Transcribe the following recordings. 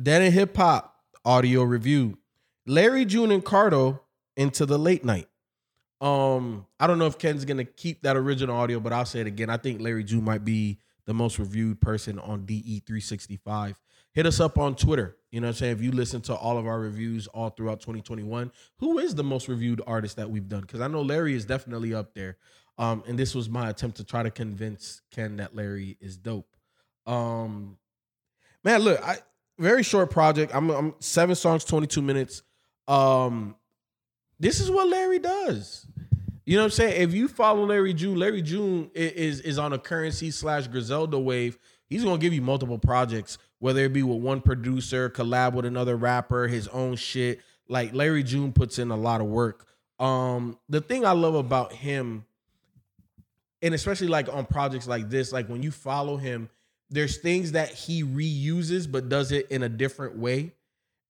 Dead End Hip Hop audio review. Larry June and Cardo into the late night. Um, I don't know if Ken's gonna keep that original audio, but I'll say it again. I think Larry June might be the most reviewed person on DE365. Hit us up on Twitter. You know what I'm saying? If you listen to all of our reviews all throughout 2021, who is the most reviewed artist that we've done? Because I know Larry is definitely up there. Um, and this was my attempt to try to convince Ken that Larry is dope. Um, man, look, I very short project. I'm, I'm seven songs, 22 minutes. Um, this is what Larry does. You know what I'm saying? If you follow Larry June, Larry June is is on a Curren$y slash Griselda wave. He's gonna give you multiple projects, whether it be with one producer, collab with another rapper, his own shit. Like Larry June puts in a lot of work. Um, the thing I love about him, and especially like on projects like this, like when you follow him, there's things that he reuses but does it in a different way.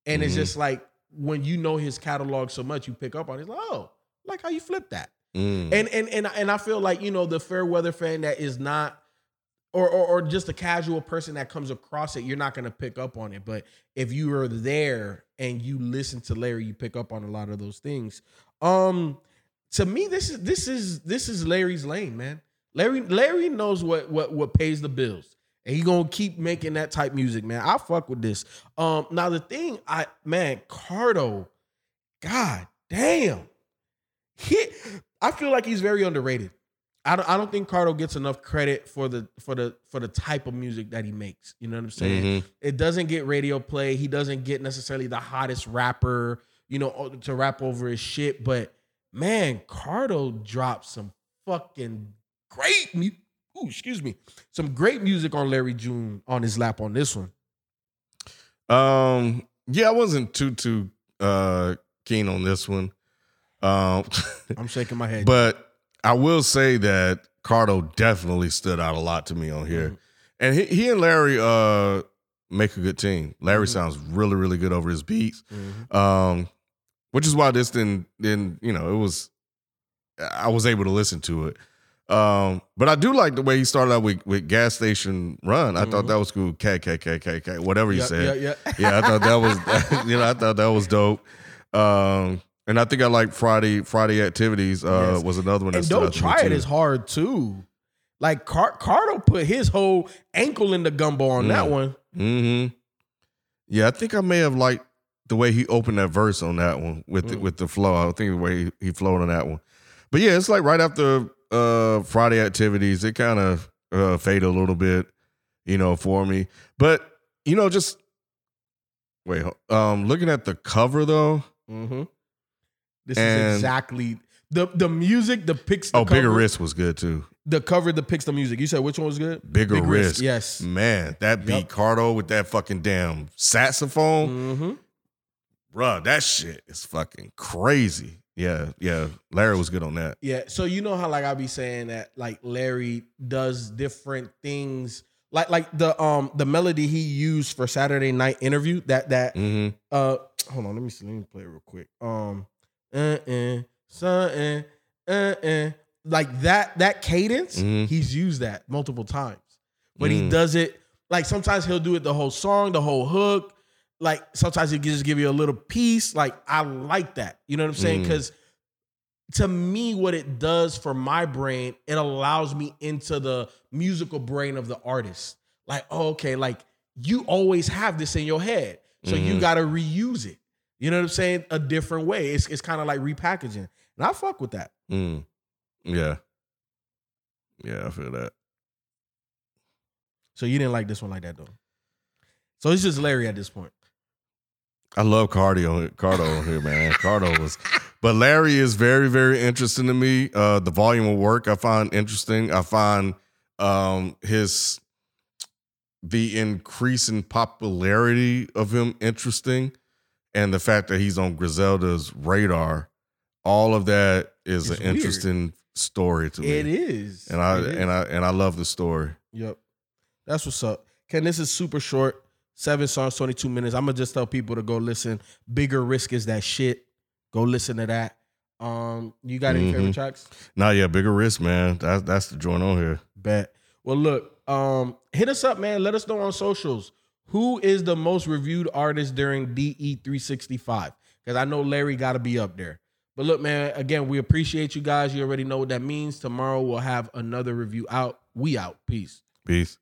And it's Mhm. just like when you know his catalog so much, you pick up on it. It's like, oh, like how you flip that. Mm. And and and and I feel like you know the fair weather fan that is not, or, or or just a casual person that comes across it, you're not gonna pick up on it. But if you are there and you listen to Larry, you pick up on a lot of those things. Um, to me, this is this is this is Larry's lane, man. Larry Larry knows what what what pays the bills. And he gonna keep making that type music, man. I fuck with this. Um, now the thing, I man, Cardo, god damn, he, I feel like he's very underrated. I don't, I don't think Cardo gets enough credit for the for the for the type of music that he makes. You know what I'm saying? Mhm. It doesn't get radio play. He doesn't get necessarily the hottest rapper, you know, to rap over his shit. But man, Cardo dropped some fucking great mu- Ooh, excuse me. Some great music on Larry June on his lap on this one. Um, yeah, I wasn't too too uh keen on this one. Um, I'm shaking my head. but I will say that Cardo definitely stood out a lot to me on here, Mhm. and he, he and Larry uh make a good team. Larry Mhm. sounds really really good over his beats, Mhm. um, which is why this didn't didn't you know it was I was able to listen to it. Um, but I do like the way he started out with, with gas station run. I thought Mhm. that was cool. K K K K K whatever he Yeah, said yeah, yeah. yeah, I thought that was you know I thought that was dope. Um, and I think I like Friday Friday activities. Uh, Yes. was another one. That and don't out to me, try it is hard too. Like Car- Cardo put his whole ankle in the gumbo on that Mm. one. Mm-hmm. Yeah, I think I may have liked the way he opened that verse on that one with the, Mm. with the flow. I think the way he, he flowed on that one. But yeah, it's like right after uh, Friday activities, it kind of uh, faded a little bit, you know, for me. But you know, just wait. Um, looking at the cover though. Mm-hmm. This is exactly the the music depicts. The Oh, bigger cover, wrist was good too. The cover depicts the music. You said which one was good? Bigger Big wrist. Yes. Man, that beat Yep. Cardo with that fucking damn saxophone. Mm-hmm. Bruh, that shit is fucking crazy. Yeah, yeah. Larry was good on that. Yeah. So you know how like I be saying that like Larry does different things. Like like the um the melody he used for Saturday night interview that that Mm-hmm. uh hold on let me see let me play it real quick um uh uh something uh uh like that that cadence Mhm. he's used that multiple times but he Mm. does it like sometimes he'll do it the whole song the whole hook like sometimes it just give you a little piece like I like that you know what I'm saying Mm. because to me what it does for my brain it allows me into the musical brain of the artist like oh, okay like you always have this in your head. So you Mhm. got to reuse it. You know what I'm saying? A different way. It's it's kind of like repackaging. And I fuck with that. Mm. Yeah. Yeah, I feel that. So you didn't like this one like that though. So it's just Larry at this point. I love cardio, Cardo here, man. Cardo was, but Larry is very, very interesting to me. Uh, the volume of work I find interesting. I find um, his the increasing popularity of him interesting, and the fact that he's on Griselda's radar. All of that is It's an weird. interesting story to me. It is. and I and I and I love the story. Yep. That's what's up. Ken, this is super short. Seven songs, 22 minutes. I'm gonna just tell people to go listen. Bigger risk is that shit. Go listen to that. Um, you got any favorite Mhm. tracks? Nah, yeah, bigger risk, man. That's that's the joint on here. Bet. Well, look, um, hit us up, man. Let us know on socials. Who is the most reviewed artist during E DE365? Because I know Larry got to be up there. But look, man, again, we appreciate you guys. You already know what that means. Tomorrow we'll have another review out. We out. Peace. Peace.